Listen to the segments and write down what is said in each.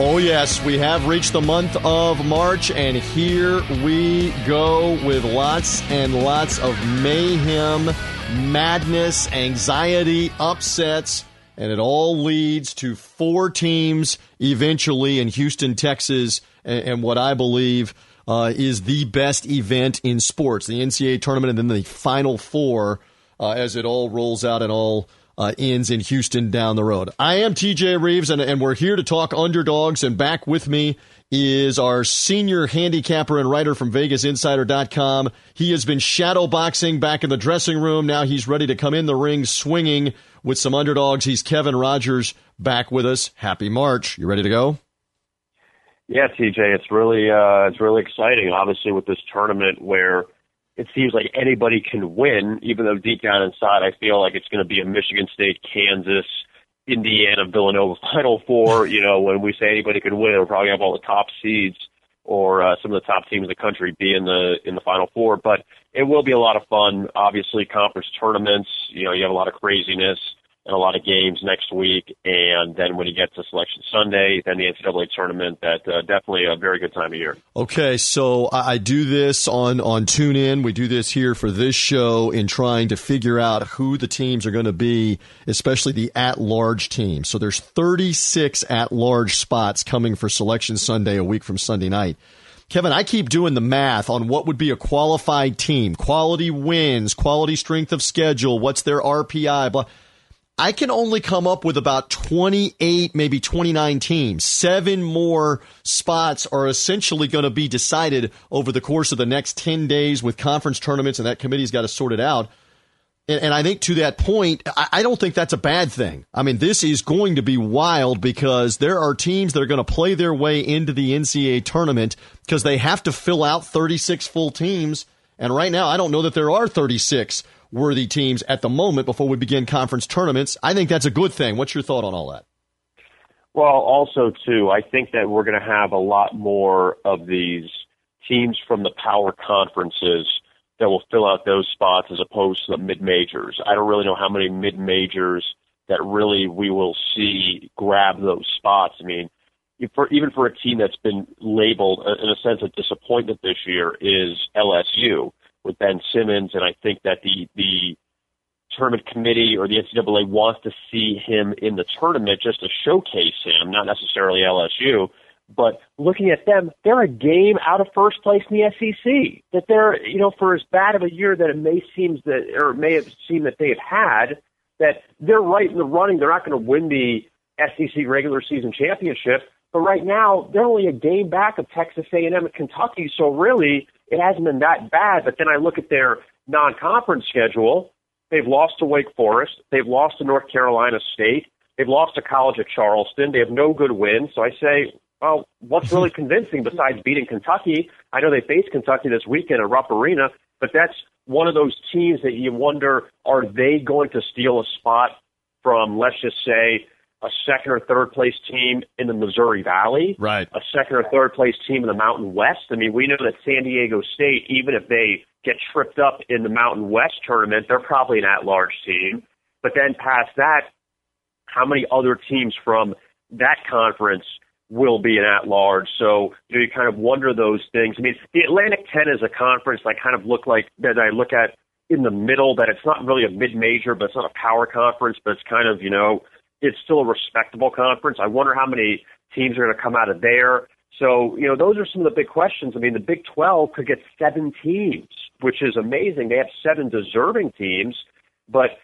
Oh, yes, we have reached the month of March, and here we go with lots and lots of mayhem, madness, anxiety, upsets, and it all leads to four teams eventually in Houston, Texas, and, and what I believe uh, is the best event in sports the NCAA tournament, and then the Final Four uh, as it all rolls out and all uh, ends in Houston down the road. I am TJ Reeves, and, and we're here to talk underdogs. And back with me is our senior handicapper and writer from VegasInsider.com. He has been shadowboxing back in the dressing room. Now he's ready to come in the ring swinging with some underdogs. He's Kevin Rogers back with us. Happy March. You ready to go? Yeah, TJ, it's really uh, it's really exciting. Obviously, with this tournament where it seems like anybody can win, even though deep down inside I feel like it's going to be a Michigan State, Kansas, Indiana, Villanova Final Four. You know, when we say anybody can win, we'll probably have all the top seeds or uh, some of the top teams in the country be in the in the Final Four. But it will be a lot of fun. Obviously, conference tournaments. You know, you have a lot of craziness and a lot of games next week. And then when you get to Selection Sunday, then the NCAA tournament, that uh, definitely a very good time of year. Okay, so I do this on on TuneIn. We do this here for this show in trying to figure out who the teams are going to be, especially the at-large teams. So there's 36 at-large spots coming for Selection Sunday a week from Sunday night. Kevin, I keep doing the math on what would be a qualified team, quality wins, quality strength of schedule, what's their RPI, blah. I can only come up with about 28, maybe 29 teams. Seven more spots are essentially going to be decided over the course of the next 10 days with conference tournaments, and that committee's got to sort it out. And, and I think to that point, I, I don't think that's a bad thing. I mean, this is going to be wild because there are teams that are going to play their way into the NCAA tournament because they have to fill out 36 full teams. And right now, I don't know that there are 36 worthy teams at the moment before we begin conference tournaments. I think that's a good thing. What's your thought on all that? Well, also too, I think that we're going to have a lot more of these teams from the power conferences that will fill out those spots as opposed to the mid majors. I don't really know how many mid majors that really we will see grab those spots. I mean, for even for a team that's been labeled uh, in a sense a disappointment this year is LSU with Ben Simmons, and I think that the the tournament committee or the NCAA wants to see him in the tournament just to showcase him, not necessarily LSU. But looking at them, they're a game out of first place in the SEC. That they're, you know, for as bad of a year that it may seem that, or it may have seemed that they have had, that they're right in the running. They're not going to win the SEC regular season championship, but right now they're only a game back of Texas A&M and Kentucky. So really, it hasn't been that bad. But then I look at their non-conference schedule. They've lost to Wake Forest. They've lost to North Carolina State. They've lost to College of Charleston. They have no good wins. So I say, well, what's really convincing besides beating Kentucky? I know they face Kentucky this weekend at Rupp Arena, but that's one of those teams that you wonder, are they going to steal a spot from, let's just say, a second or third place team in the Missouri Valley, right? A second or third place team in the Mountain West. I mean, we know that San Diego State, even if they get tripped up in the Mountain West tournament, they're probably an at-large team. But then past that, how many other teams from that conference will be an at-large? So you, know, you kind of wonder those things. I mean, the Atlantic 10 is a conference I kind of look like that I look at in the middle. That it's not really a mid-major, but it's not a power conference, but it's kind of you know it's still a respectable conference. I wonder how many teams are going to come out of there. So, you know, those are some of the big questions. I mean, the Big 12 could get seven teams, which is amazing. They have seven deserving teams, but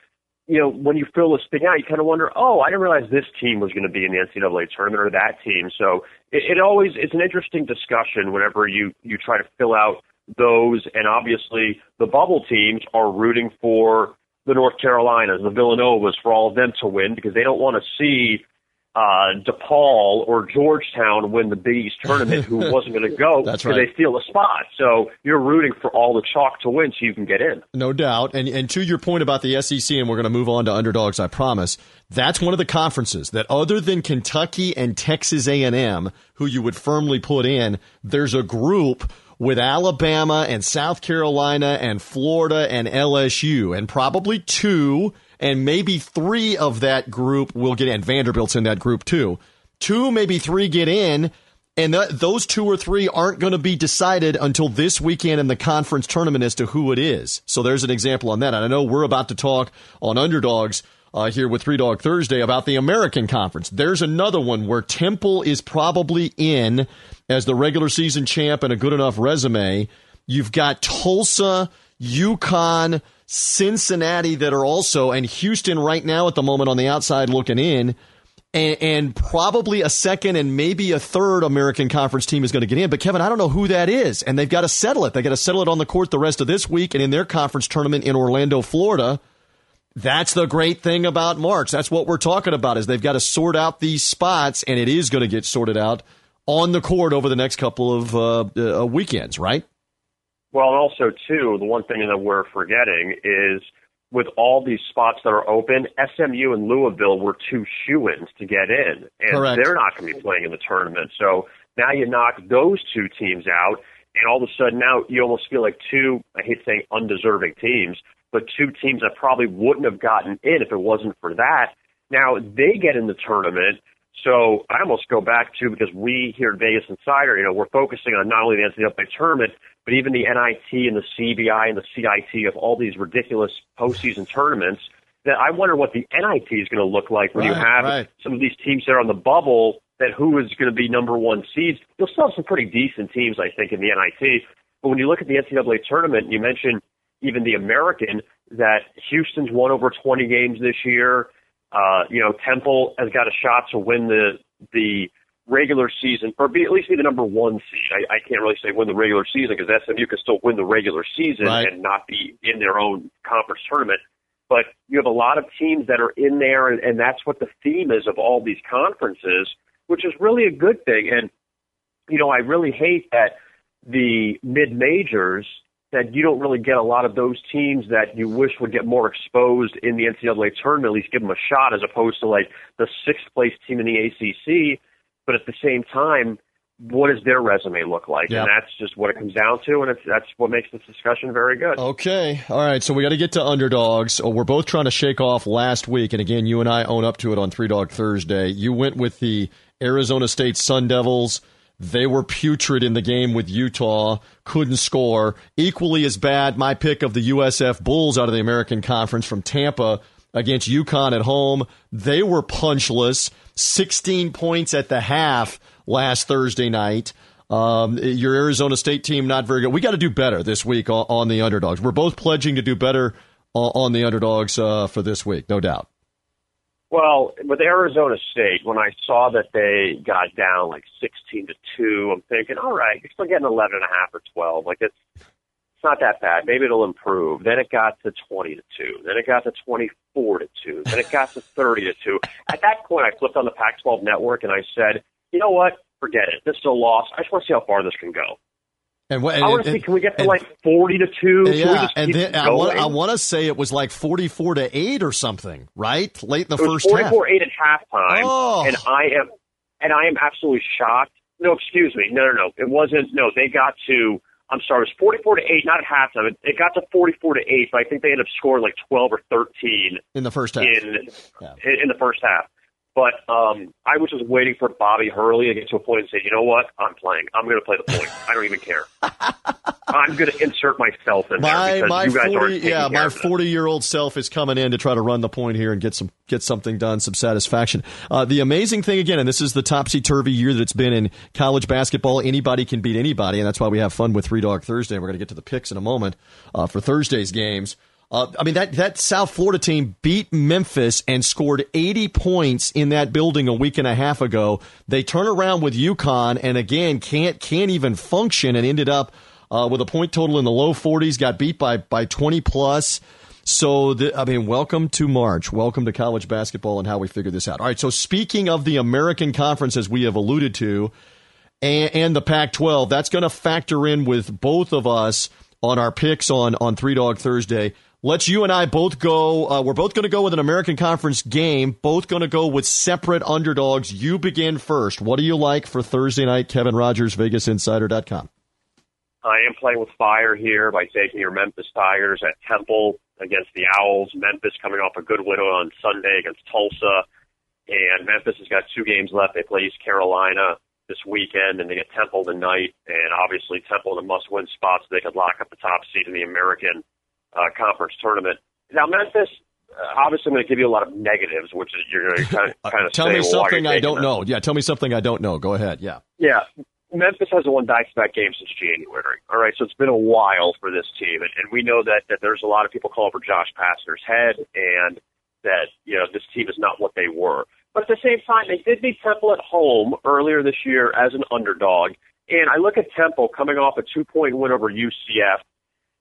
you know, when you fill this thing out, you kind of wonder, oh, I didn't realize this team was going to be in the NCAA tournament or that team. So it, it always it's an interesting discussion whenever you you try to fill out those, and obviously the bubble teams are rooting for the North Carolinas, the Villanovas, for all of them to win because they don't want to see uh, DePaul or Georgetown win the Big East tournament who wasn't going to go That's because right. they steal a spot. So you're rooting for all the chalk to win so you can get in. No doubt. And and to your point about the SEC, and we're going to move on to underdogs, I promise. That's one of the conferences that, other than Kentucky and Texas A&M, who you would firmly put in, there's a group with Alabama and South Carolina and Florida and LSU, and probably two and maybe three of that group will get in. Vanderbilt's in that group too. Two, maybe three get in. And th- those two or three aren't going to be decided until this weekend in the conference tournament as to who it is. So there's an example on that. And I know we're about to talk on underdogs uh, here with Three Dog Thursday about the American Conference. There's another one where Temple is probably in as the regular season champ and a good enough resume. You've got Tulsa, UConn, Cincinnati that are also, and Houston right now at the moment on the outside looking in and, and, probably a second and maybe a third American Conference team is going to get in. But Kevin, I don't know who that is, and they've got to settle it. They got to settle it on the court the rest of this week and in their conference tournament in Orlando, Florida. That's the great thing about March. That's what we're talking about is they've got to sort out these spots, and it is going to get sorted out on the court over the next couple of uh, uh, weekends, right? Well, and also too, the one thing that we're forgetting is with all these spots that are open, SMU and Louisville were two shoe-ins to get in, and Correct. they're not going to be playing in the tournament. So now you knock those two teams out, and all of a sudden now you almost feel like two, I hate saying undeserving teams, but two teams that probably wouldn't have gotten in if it wasn't for that. Now they get in the tournament. So I almost go back to because we here at Vegas Insider, you know, we're focusing on not only the NCAA tournament, but even the NIT and the CBI and the CIT of all these ridiculous postseason tournaments. That I wonder what the NIT is going to look like when you have right. some of these teams that are on the bubble. That who is going to be number one seeds? You'll still have some pretty decent teams, I think, in the NIT. But when you look at the NCAA tournament, you mentioned even the American that Houston's won over 20 games this year. Uh, you know, Temple has got a shot to win the the regular season, or be at least be the number one seed. I, I can't really say win the regular season because SMU can still win the regular season Right. and not be in their own conference tournament. But you have a lot of teams that are in there, and, and that's what the theme is of all these conferences, which is really a good thing. And you know, I really hate that the mid majors that you don't really get a lot of those teams that you wish would get more exposed in the NCAA tournament, at least give them a shot, as opposed to like the sixth place team in the ACC. But at the same time, what does their resume look like? Yeah. And that's just what it comes down to, and it's, that's what makes this discussion very good. Okay. All right. So we got to get to underdogs. Oh, We're both trying to shake off last week. And again, you and I own up to it on Three Dog Thursday. You went with the Arizona State Sun Devils. They were putrid in the game with Utah, couldn't score. Equally as bad, my pick of the USF Bulls out of the American Conference from Tampa against UConn at home. They were punchless, 16 points at the half last Thursday night. Um, your Arizona State team not very good. We got to do better this week on, on the underdogs. We're both pledging to do better on, on the underdogs uh, for this week, no doubt. Well, with Arizona State, when I saw that they got down like 16 to 2, I'm thinking, all right, you're still getting 11 and a half or 12. Like it's, it's not that bad. Maybe it'll improve. Then it got to 20 to 2. Then it got to 24 to 2. Then it got to 30 to 2. At that point, I flipped on the Pac 12 network and I said, you know what? Forget it. This is a loss. I just want to see how far this can go. And, what- I want to see, can we get to and- like 40 to 2? Can we yeah, and then I want, I want to say it was like 44 to 8 or something, right? Late in the first half. 44 8 at halftime, Oh. and I am and I am absolutely shocked. No, excuse me. No, no, no. It wasn't. No, they got to. I'm sorry. It was 44 to 8, not at halftime. It, it got to 44 to 8, but I think they ended up scoring like 12 or 13 in the first half. in Yeah. in, in the first half. But um, I was just waiting for Bobby Hurley to get to a point and say, you know what? I'm playing. I'm going to play the point. I don't even care. I'm going to insert myself in my there because my you guys 40, aren't Yeah, my 40 year old self is coming in to try to run the point here and get some get something done some satisfaction uh, the amazing thing again and this is the topsy-turvy year that it's been in college basketball anybody can beat anybody and that's why we have fun with three dog thursday we're going to get to the picks in a moment uh, for thursday's games uh, I mean that that South Florida team beat Memphis and scored 80 points in that building a week and a half ago. They turn around with UConn and again can't can't even function and ended up uh, with a point total in the low 40s. Got beat by by 20 plus. So, the, I mean, welcome to March. Welcome to college basketball and how we figure this out. All right. So, speaking of the American Conference, as we have alluded to, and, and the Pac 12, that's going to factor in with both of us on our picks on, on Three Dog Thursday. Let's you and I both go. Uh, we're both going to go with an American Conference game, both going to go with separate underdogs. You begin first. What do you like for Thursday night, Kevin Rogers, VegasInsider.com? I am playing with fire here by taking your Memphis Tigers at Temple against the Owls. Memphis coming off a good win on Sunday against Tulsa. And Memphis has got two games left. They play East Carolina this weekend, and they get Temple tonight. And obviously, Temple in a must-win spot, so they could lock up the top seed in the American uh, Conference tournament. Now, Memphis, uh, obviously, I'm going to give you a lot of negatives, which is you're going to kind of, kind of tell say, me well, something I don't them? know. Yeah, tell me something I don't know. Go ahead. Yeah. Yeah. Memphis hasn't won back-to-back games since January. All right, so it's been a while for this team, and, and we know that that there's a lot of people calling for Josh Pastner's head, and that you know this team is not what they were. But at the same time, they did beat Temple at home earlier this year as an underdog, and I look at Temple coming off a two-point win over UCF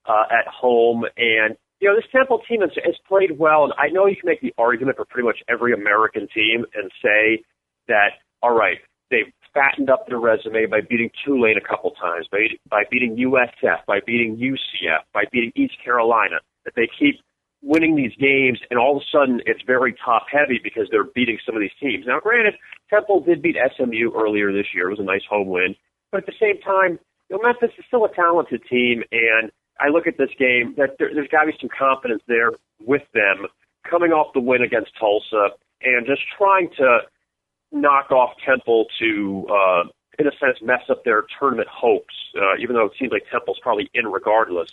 uh, at home, and you know this Temple team has, has played well, and I know you can make the argument for pretty much every American team and say that all right, they've fattened up their resume by beating Tulane a couple times, by, by beating USF, by beating UCF, by beating East Carolina, that they keep winning these games and all of a sudden it's very top heavy because they're beating some of these teams. Now granted, Temple did beat SMU earlier this year. It was a nice home win. But at the same time, you know, Memphis is still a talented team and I look at this game that there, there's got to be some confidence there with them coming off the win against Tulsa and just trying to knock off Temple to, uh, in a sense, mess up their tournament hopes, uh, even though it seems like Temple's probably in regardless.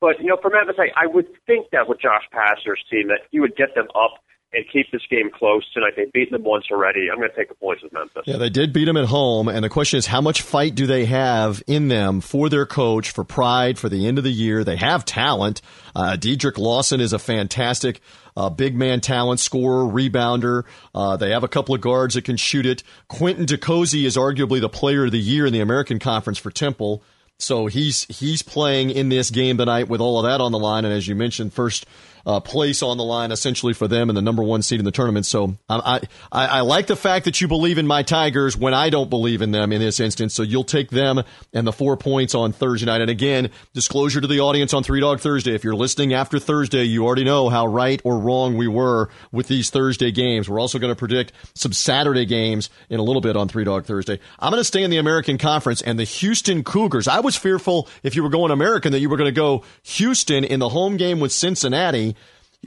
But, you know, for Memphis, I, I would think that with Josh Pastner's team, that he would get them up and keep this game close tonight. They've beaten them once already. I'm going to take the points with Memphis. Yeah, they did beat them at home, and the question is, how much fight do they have in them for their coach, for pride, for the end of the year? They have talent. Uh, Lawson is a fantastic uh, big man talent, scorer, rebounder. Uh, they have a couple of guards that can shoot it. Quenton DeCosey is arguably the player of the year in the American Conference for Temple. So he's he's playing in this game tonight with all of that on the line, and as you mentioned, first uh, place on the line essentially for them and the number one seed in the tournament. So I, I, I like the fact that you believe in my Tigers when I don't believe in them in this instance. So you'll take them and the four points on Thursday night. And again, disclosure to the audience on Three Dog Thursday. If you're listening after Thursday, you already know how right or wrong we were with these Thursday games. We're also going to predict some Saturday games in a little bit on Three Dog Thursday. I'm going to stay in the American Conference and the Houston Cougars. I was fearful if you were going American that you were going to go Houston in the home game with Cincinnati.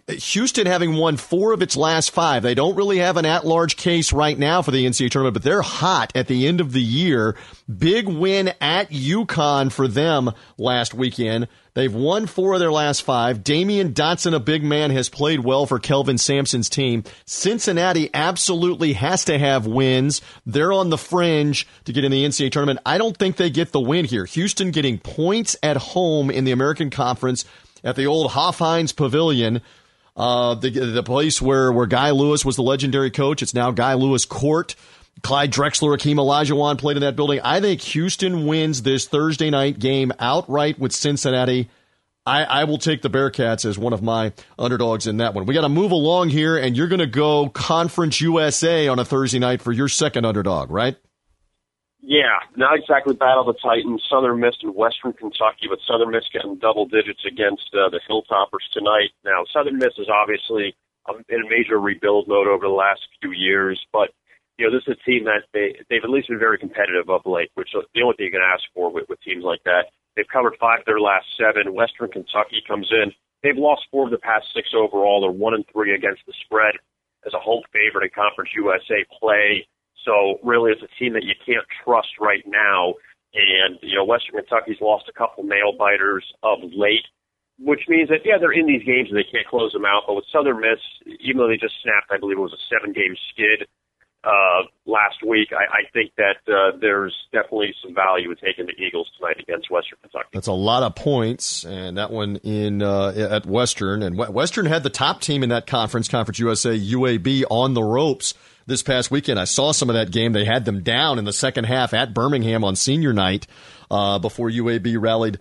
Houston having won four of its last five. They don't really have an at-large case right now for the NCAA tournament, but they're hot at the end of the year. Big win at UConn for them last weekend. They've won four of their last five. Damyean Dotson, a big man, has played well for Kelvin Sampson's team. Cincinnati absolutely has to have wins. They're on the fringe to get in the NCAA tournament. I don't think they get the win here. Houston getting points at home in the American Conference at the old Hofheinz Pavilion. Uh, the the place where where Guy Lewis was the legendary coach. It's now Guy Lewis Court. Clyde Drexler, Akeem Olajuwon played in that building. I think Houston wins this Thursday night game outright with Cincinnati. I, I will take the Bearcats as one of my underdogs in that one. We got to move along here, and you're going to go Conference USA on a Thursday night for your second underdog, right? Yeah, not exactly battle the Titans. Southern Miss and Western Kentucky, but Southern Miss getting double digits against uh, the Hilltoppers tonight. Now, Southern Miss is obviously um, in a major rebuild mode over the last few years, but you know this is a team that they they've at least been very competitive of late, which is the only thing you can ask for with, with teams like that. They've covered five of their last seven. Western Kentucky comes in. They've lost four of the past six overall. They're one and three against the spread as a home favorite in Conference USA play. So really, it's a team that you can't trust right now. And you know, Western Kentucky's lost a couple nail biters of late, which means that yeah, they're in these games and they can't close them out. But with Southern Miss, even though they just snapped, I believe it was a seven-game skid uh, last week, I, I think that uh, there's definitely some value in taking the Eagles tonight against Western Kentucky. That's a lot of points, and that one in uh, at Western, and Western had the top team in that conference, Conference USA, UAB, on the ropes this past weekend. I saw some of that game. They had them down in the second half at Birmingham on senior night uh, before UAB rallied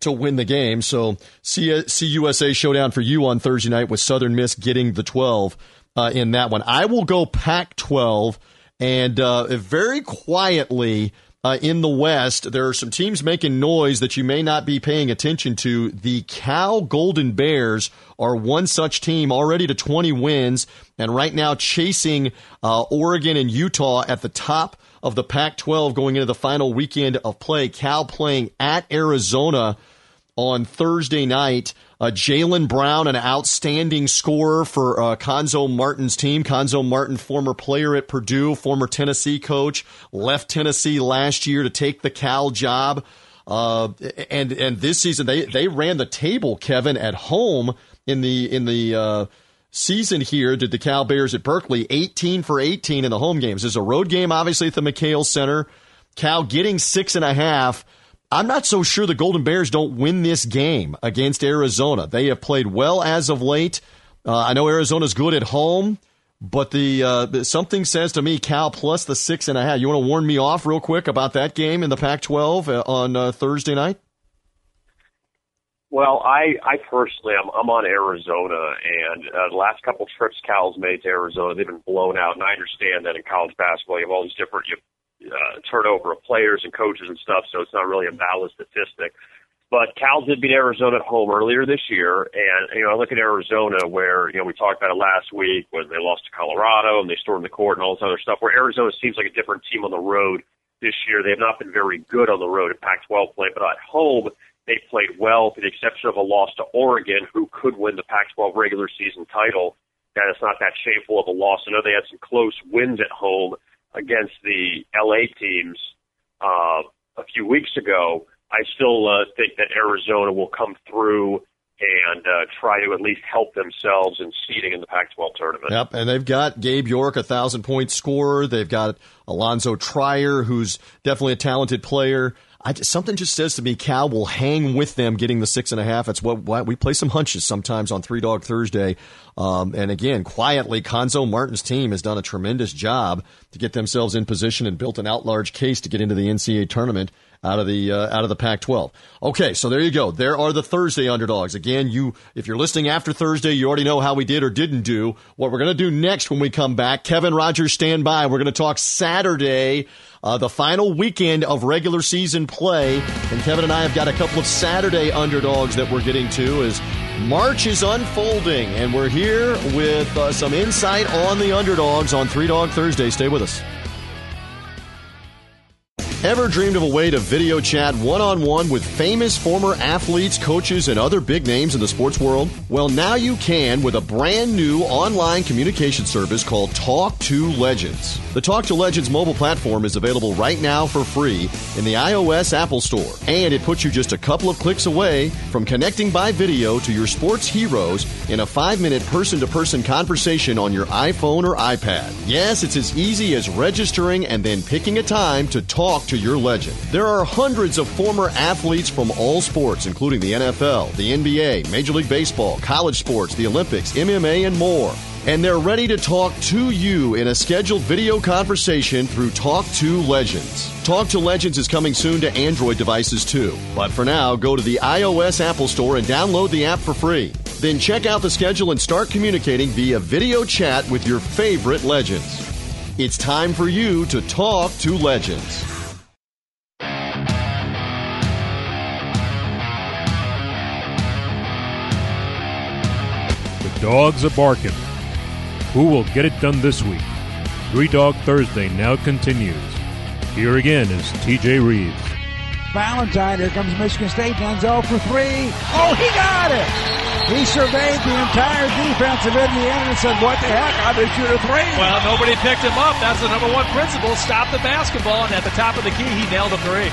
to win the game. So CUSA showdown for you on Thursday night with Southern Miss getting the 12 uh, in that one. I will go Pac 12 and uh, very quietly uh, in the West, there are some teams making noise that you may not be paying attention to. The Cal Golden Bears are one such team already to 20 wins and right now chasing uh, Oregon and Utah at the top of the Pac 12 going into the final weekend of play. Cal playing at Arizona on Thursday night. Uh, Jaylen Brown, an outstanding scorer for uh, Cuonzo Martin's team. Cuonzo Martin, former player at Purdue, former Tennessee coach, left Tennessee last year to take the Cal job. Uh, and and this season they they ran the table, Kevin, at home in the in the uh, season here. Did the Cal Bears at Berkeley, eighteen for eighteen in the home games. There's a road game, obviously at the McKale Center. Cal getting six and a half. I'm not so sure the Golden Bears don't win this game against Arizona. They have played well as of late. Uh, I know Arizona's good at home, but the uh, something says to me Cal plus the six and a half. You want to warn me off real quick about that game in the Pac-12 uh, on uh, Thursday night? Well, I I personally I'm I'm on Arizona, and uh, the last couple trips Cal's made to Arizona, they've been blown out. And I understand that in college basketball, you have all these different you uh, turnover of players and coaches and stuff, so it's not really a valid statistic. But Cal did beat Arizona at home earlier this year, and you know I look at Arizona where you know we talked about it last week when they lost to Colorado and they stormed the court and all this other stuff. Where Arizona seems like a different team on the road this year. They have not been very good on the road in Pac-12 play, but at home they played well, to the exception of a loss to Oregon, who could win the Pac-12 regular season title. That it's not that shameful of a loss. I know they had some close wins at home against the LA teams uh, a few weeks ago, I still uh, think that Arizona will come through and uh, try to at least help themselves in seeding in the Pac-12 tournament. Yep, and they've got Gabe York, a thousand point scorer. They've got Alonzo Trier, who's definitely a talented player. I just, something just says to me, Cal will hang with them getting the six and a half. That's what, what we play some hunches sometimes on Three Dog Thursday. Um, and again, quietly, Cuonzo Martin's team has done a tremendous job to get themselves in position and built an at-large case to get into the NCAA tournament out of the uh, out of the Pac-12. Okay, so there you go. There are the Thursday underdogs. Again, you if you're listening after Thursday, you already know how we did or didn't do. What we're going to do next when we come back, Kevin Rogers, stand by. We're going to talk Saturday uh, the final weekend of regular season play. And Kevin and I have got a couple of Saturday underdogs that we're getting to as March is unfolding. And we're here with uh, some insight on the underdogs on Three Dog Thursday. Stay with us. Ever dreamed of a way to video chat one on one with famous former athletes, coaches, and other big names in the sports world? Well, now you can with a brand new online communication service called Talk to Legends. The Talk to Legends mobile platform is available right now for free in the iOS Apple Store, and it puts you just a couple of clicks away from connecting by video to your sports heroes in a five minute person to person conversation on your iPhone or iPad. Yes, it's as easy as registering and then picking a time to talk to your legend. There are hundreds of former athletes from all sports, including the NFL, the NBA, Major League Baseball, college sports, the Olympics, MMA, and more. And they're ready to talk to you in a scheduled video conversation through Talk to Legends. Talk to Legends is coming soon to Android devices too. But for now, go to the iOS Apple Store and download the app for free. Then check out the schedule and start communicating via video chat with your favorite legends. It's time for you to talk to legends. Dogs are barking. Who will get it done this week? Three Dog Thursday now continues. Here again is TJ Reeves. Valentine, here comes Michigan State, runs 0 for 3. Oh, he got it! He surveyed the entire defense of Indiana and said, what the heck, I'm going to shoot a three. Well, nobody picked him up. That's the number one principle. Stop the basketball, and at the top of the key, he nailed a three.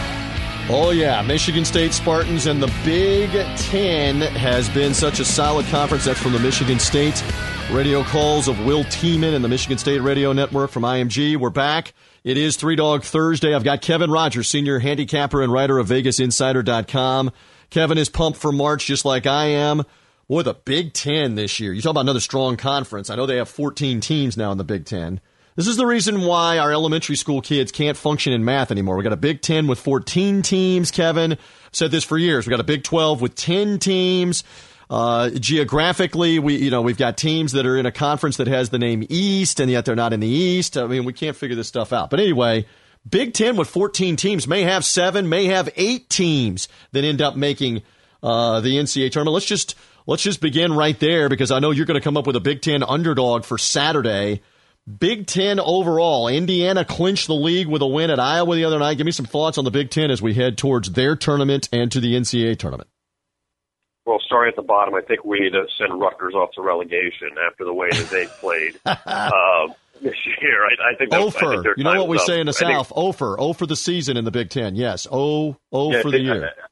Oh, yeah. Michigan State Spartans and the Big Ten has been such a solid conference. That's from the Michigan State radio calls of Will Tieman and the Michigan State Radio Network from IMG. We're back. It is Three Dog Thursday. I've got Kevin Rogers, senior handicapper and writer of VegasInsider.com. Kevin is pumped for March just like I am. Boy, the Big Ten this year. You talk about another strong conference. I know they have 14 teams now in the Big Ten. This is the reason why our elementary school kids can't function in math anymore. We got a Big Ten with 14 teams, Kevin. Said this for years. We got a Big 12 with 10 teams. Uh, geographically, we you know we've got teams that are in a conference that has the name East, and yet they're not in the East. I mean, we can't figure this stuff out. But anyway, Big Ten with 14 teams may have seven, may have eight teams that end up making uh, the NCAA tournament. Let's just let's just begin right there because I know you're going to come up with a Big Ten underdog for Saturday. Big Ten overall, Indiana clinched the league with a win at Iowa the other night. Give me some thoughts on the Big Ten as we head towards their tournament and to the NCAA tournament. Well, starting at the bottom, I think we need to send Rutgers off to relegation after the way that they played uh, this year. I, I think Ofer. I think you know what we up. say in the I South? Think, Ofer. O for the season in the Big Ten. Yes. O O yeah, for the year. I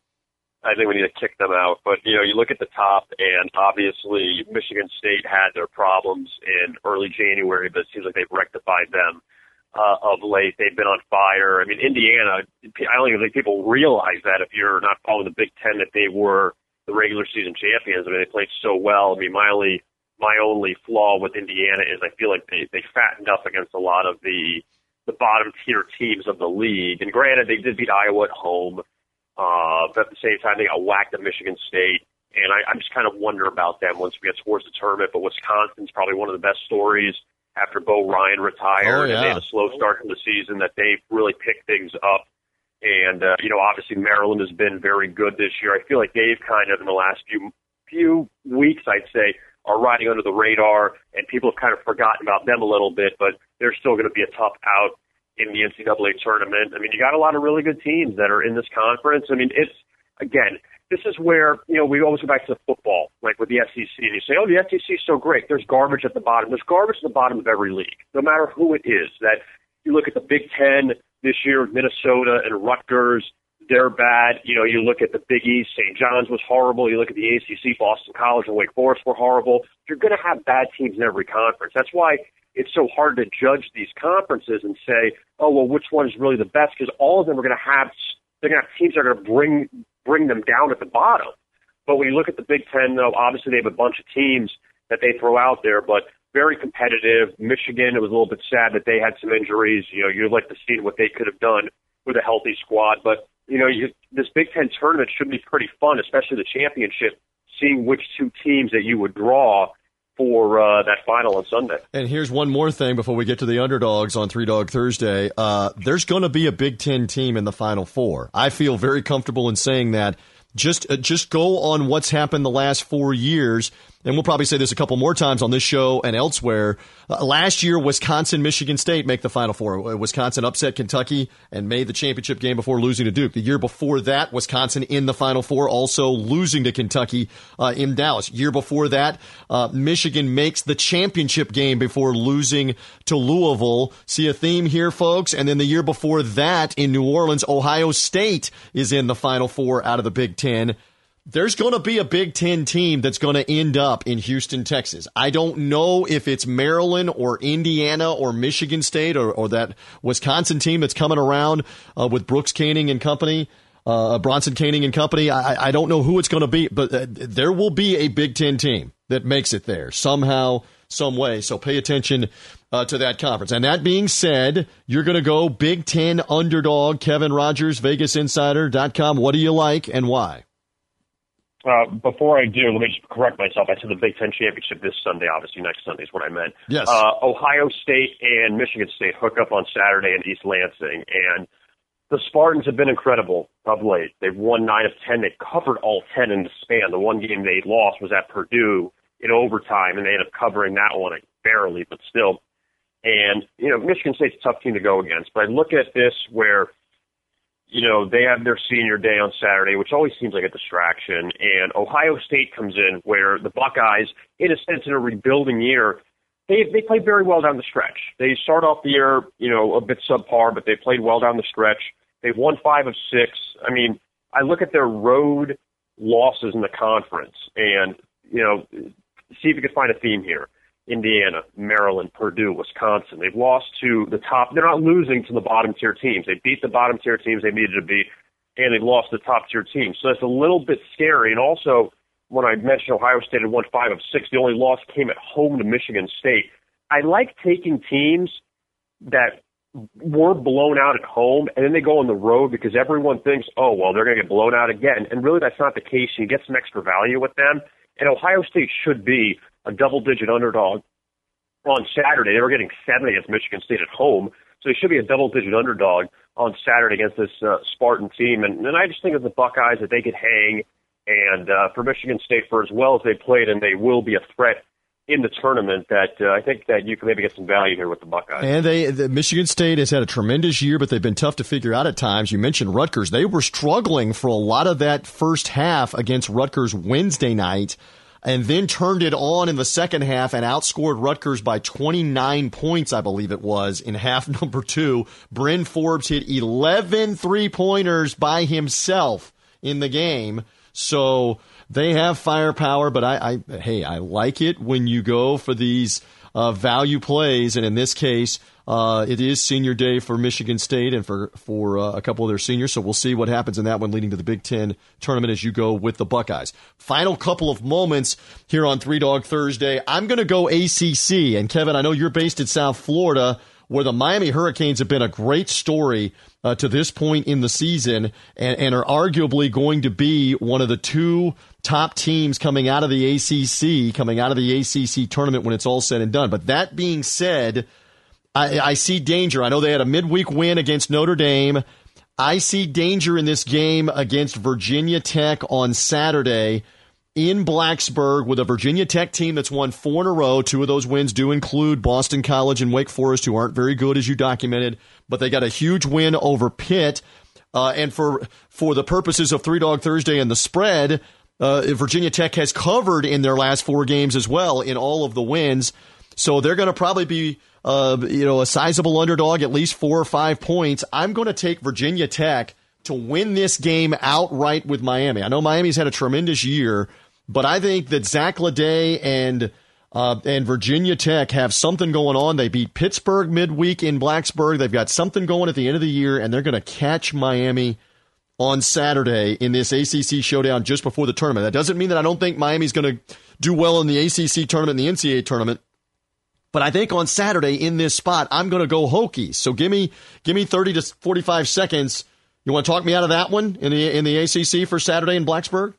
think we need to kick them out. But you know, you look at the top, and obviously Michigan State had their problems in early January, but it seems like they've rectified them uh, of late. They've been on fire. I mean, Indiana. I don't think people realize that if you're not following the Big Ten, that they were the regular season champions. I mean, they played so well. I mean, my only my only flaw with Indiana is I feel like they they fattened up against a lot of the the bottom tier teams of the league. And granted, they did beat Iowa at home. Uh, but at the same time, they got whacked at Michigan State. And I, I just kind of wonder about them once we get towards the tournament. But Wisconsin's probably one of the best stories after Bo Ryan retired oh, yeah. and they had a slow start to the season that they've really picked things up. And, uh, you know, obviously Maryland has been very good this year. I feel like they've kind of in the last few, few weeks, I'd say, are riding under the radar and people have kind of forgotten about them a little bit, but they're still going to be a tough out in the NCAA tournament. I mean, you got a lot of really good teams that are in this conference. I mean, it's again, this is where you know we always go back to football, like with the SEC, and you say, "Oh, the SEC is so great." There's garbage at the bottom. There's garbage at the bottom of every league, no matter who it is. That you look at the Big Ten this year, Minnesota and Rutgers. They're bad. You know, you look at the Big East, St. John's was horrible. You look at the ACC, Boston College and Wake Forest were horrible. You're going to have bad teams in every conference. That's why it's so hard to judge these conferences and say, oh well, which one is really the best? Because all of them are going to have they're going to have teams that are going to bring bring them down at the bottom. But when you look at the Big Ten, though, obviously they have a bunch of teams that they throw out there, but very competitive. Michigan, it was a little bit sad that they had some injuries. You know, you'd like to see what they could have done with a healthy squad. But you know, you, this Big Ten tournament should be pretty fun, especially the championship. Seeing which two teams that you would draw for uh, that final on Sunday. And here's one more thing before we get to the underdogs on Three Dog Thursday. Uh, there's going to be a Big Ten team in the Final Four. I feel very comfortable in saying that. Just uh, just go on what's happened the last four years and we'll probably say this a couple more times on this show and elsewhere. Uh, last year, Wisconsin, Michigan State make the Final Four. Uh, Wisconsin upset Kentucky and made the championship game before losing to Duke. The year before that, Wisconsin in the Final Four, also losing to Kentucky uh, in Dallas. Year before that, uh, Michigan makes the championship game before losing to Louisville. See a theme here, folks? And then the year before that, in New Orleans, Ohio State is in the Final Four out of the Big Ten there's going to be a Big Ten team that's going to end up in Houston, Texas. I don't know if it's Maryland or Indiana or Michigan State or, or that Wisconsin team that's coming around uh, with Brooks Koenig and company, uh, Bronson Koenig and company. I, I don't know who it's going to be, but uh, there will be a Big Ten team that makes it there somehow, some way. So pay attention uh, to that conference. And that being said, you're going to go Big Ten underdog, Kevin Rogers, VegasInsider.com. What do you like and why? Uh, before I do, let me just correct myself. I said the Big Ten championship this Sunday. Obviously, next Sunday is what I meant. Yes. Uh, Ohio State and Michigan State hook up on Saturday in East Lansing, and the Spartans have been incredible of late. They've won nine of ten. They covered all ten in the span. The one game they lost was at Purdue in overtime, and they ended up covering that one barely, but still. And you know, Michigan State's a tough team to go against. But I look at this where you know, they have their senior day on Saturday, which always seems like a distraction. And Ohio State comes in where the Buckeyes, in a sense, in a rebuilding year, they they played very well down the stretch. They start off the year, you know, a bit subpar, but they played well down the stretch. They've won five of six. I mean, I look at their road losses in the conference, and you know, see if you can find a theme here. Indiana, Maryland, Purdue, Wisconsin. They've lost to the top. They're not losing to the bottom tier teams. They beat the bottom tier teams they needed to beat, and they've lost the top tier teams. So that's a little bit scary. And also, when I mentioned Ohio State had won five of six, the only loss came at home to Michigan State. I like taking teams that were blown out at home and then they go on the road because everyone thinks, oh, well, they're going to get blown out again. And really that's not the case. You get some extra value with them. And Ohio State should be a double digit underdog on Saturday. They were getting seven against Michigan State at home. So they should be a double digit underdog on Saturday against this uh, Spartan team. And, and I just think of the Buckeyes that they could hang and uh, for Michigan State for as well as they played and they will be a threat in the tournament that uh, I think that you can maybe get some value here with the Buckeyes. And they, the Michigan State has had a tremendous year, but they've been tough to figure out at times. You mentioned Rutgers; they were struggling for a lot of that first half against Rutgers Wednesday night, and then turned it on in the second half and outscored Rutgers by 29 points, I believe it was in half number two. Bryn Forbes hit 11 three pointers by himself in the game. So they have firepower, but I, I hey, I like it when you go for these uh, value plays, and in this case, uh, it is senior day for Michigan State and for for uh, a couple of their seniors. So we'll see what happens in that one, leading to the Big Ten tournament as you go with the Buckeyes. Final couple of moments here on Three Dog Thursday. I'm going to go ACC, and Kevin, I know you're based in South Florida where the Miami Hurricanes have been a great story uh, to this point in the season and, and, are arguably going to be one of the two top teams coming out of the ACC, coming out of the ACC tournament when it's all said and done. But that being said, I, I see danger. I know they had a midweek win against Notre Dame. I see danger in this game against Virginia Tech on Saturday in Blacksburg with a Virginia Tech team that's won four in a row. Two of those wins do include Boston College and Wake Forest, who aren't very good, as you documented, but they got a huge win over Pitt. Uh, and for for the purposes of Three Dog Thursday and the spread, uh, Virginia Tech has covered in their last four games as well in all of the wins. So they're going to probably be, uh, you know, a sizable underdog, at least four or five points. I'm going to take Virginia Tech to win this game outright with Miami. I know Miami's had a tremendous year, but I think that Zach LeDay and uh, and Virginia Tech have something going on. They beat Pittsburgh midweek in Blacksburg. They've got something going at the end of the year, and they're going to catch Miami on Saturday in this ACC showdown just before the tournament. That doesn't mean that I don't think Miami's going to do well in the ACC tournament and the NCAA tournament. But I think on Saturday in this spot, I'm going to go Hokies. So give me give me 30 to 45 seconds. You want to talk me out of that one in the in the ACC for Saturday in Blacksburg?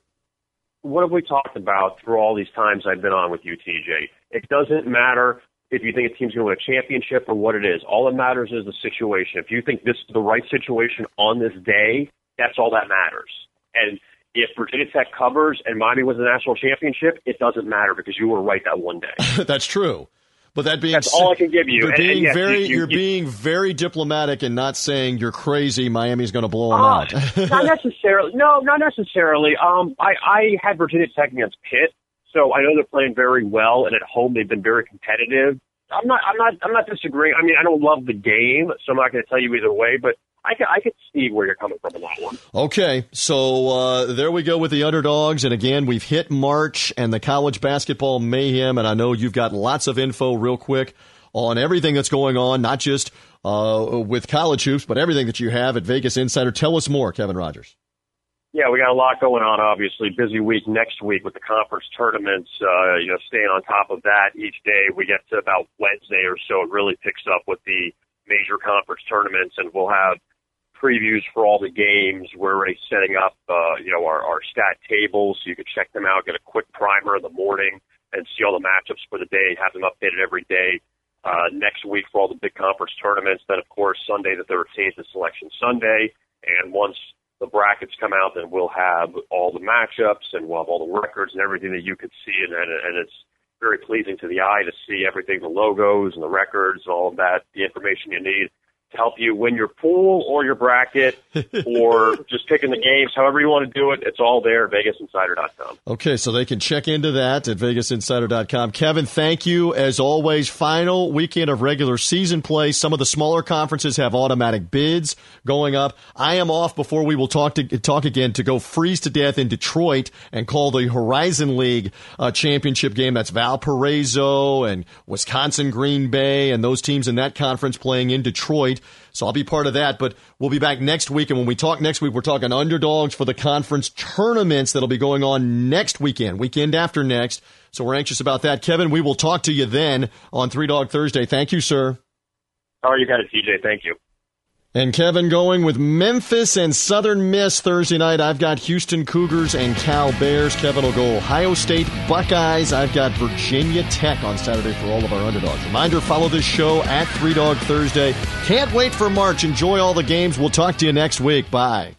What have we talked about through all these times I've been on with you, TJ? It doesn't matter if you think a team's going to win a championship or what it is. All that matters is the situation. If you think this is the right situation on this day, that's all that matters. And if Virginia Tech covers and Miami wins the national championship, it doesn't matter because you were right that one day. that's true. But that being that's all I can give you. You're and, being and yes, very you, are being very diplomatic and not saying you're crazy. Miami's going to blow them uh, out. not necessarily. No, not necessarily. Um, I I had Virginia Tech against Pitt, so I know they're playing very well, and at home they've been very competitive. I'm not. I'm not. I'm not disagreeing. I mean, I don't love the game, so I'm not going to tell you either way. But I could, I could see where you're coming from in that one. Okay, so uh, there we go with the underdogs, and again, we've hit March and the college basketball mayhem, and I know you've got lots of info real quick on everything that's going on, not just uh, with college hoops, but everything that you have at Vegas Insider. Tell us more, Kevin Rogers. Yeah, we got a lot going on. Obviously, busy week next week with the conference tournaments. Uh, you know, staying on top of that each day. We get to about Wednesday or so, it really picks up with the major conference tournaments, and we'll have previews for all the games. We're already setting up, uh, you know, our, our stat tables so you can check them out, get a quick primer in the morning, and see all the matchups for the day. Have them updated every day. Uh, next week for all the big conference tournaments. Then, of course, Sunday the 13th is Selection Sunday, and once the brackets come out, then we'll have all the matchups and we'll have all the records and everything that you could see, and, and, and it's very pleasing to the eye to see everything, the logos and the records, all of that, the information you need to help you win your pool or your bracket or just picking the games, however you want to do it. It's all there, vegasinsider.com. Okay, so they can check into that at vegasinsider.com. Kevin, thank you as always. Final weekend of regular season play. Some of the smaller conferences have automatic bids going up. I am off before we will talk to talk again to go freeze to death in Detroit and call the Horizon League uh, championship game. That's Valparaiso and Wisconsin Green Bay and those teams in that conference playing in Detroit. So I'll be part of that. But we'll be back next week. And when we talk next week, we're talking underdogs for the conference tournaments that'll be going on next weekend, weekend after next. So we're anxious about that. Kevin, we will talk to you then on Three Dog Thursday. Thank you, sir. How are you it, TJ. Thank you. And Kevin going with Memphis and Southern Miss Thursday night. I've got Houston Cougars and Cal Bears. Kevin will go Ohio State Buckeyes. I've got Virginia Tech on Saturday for all of our underdogs. Reminder follow this show at Three Dog Thursday. Can't wait for March. Enjoy all the games. We'll talk to you next week. Bye.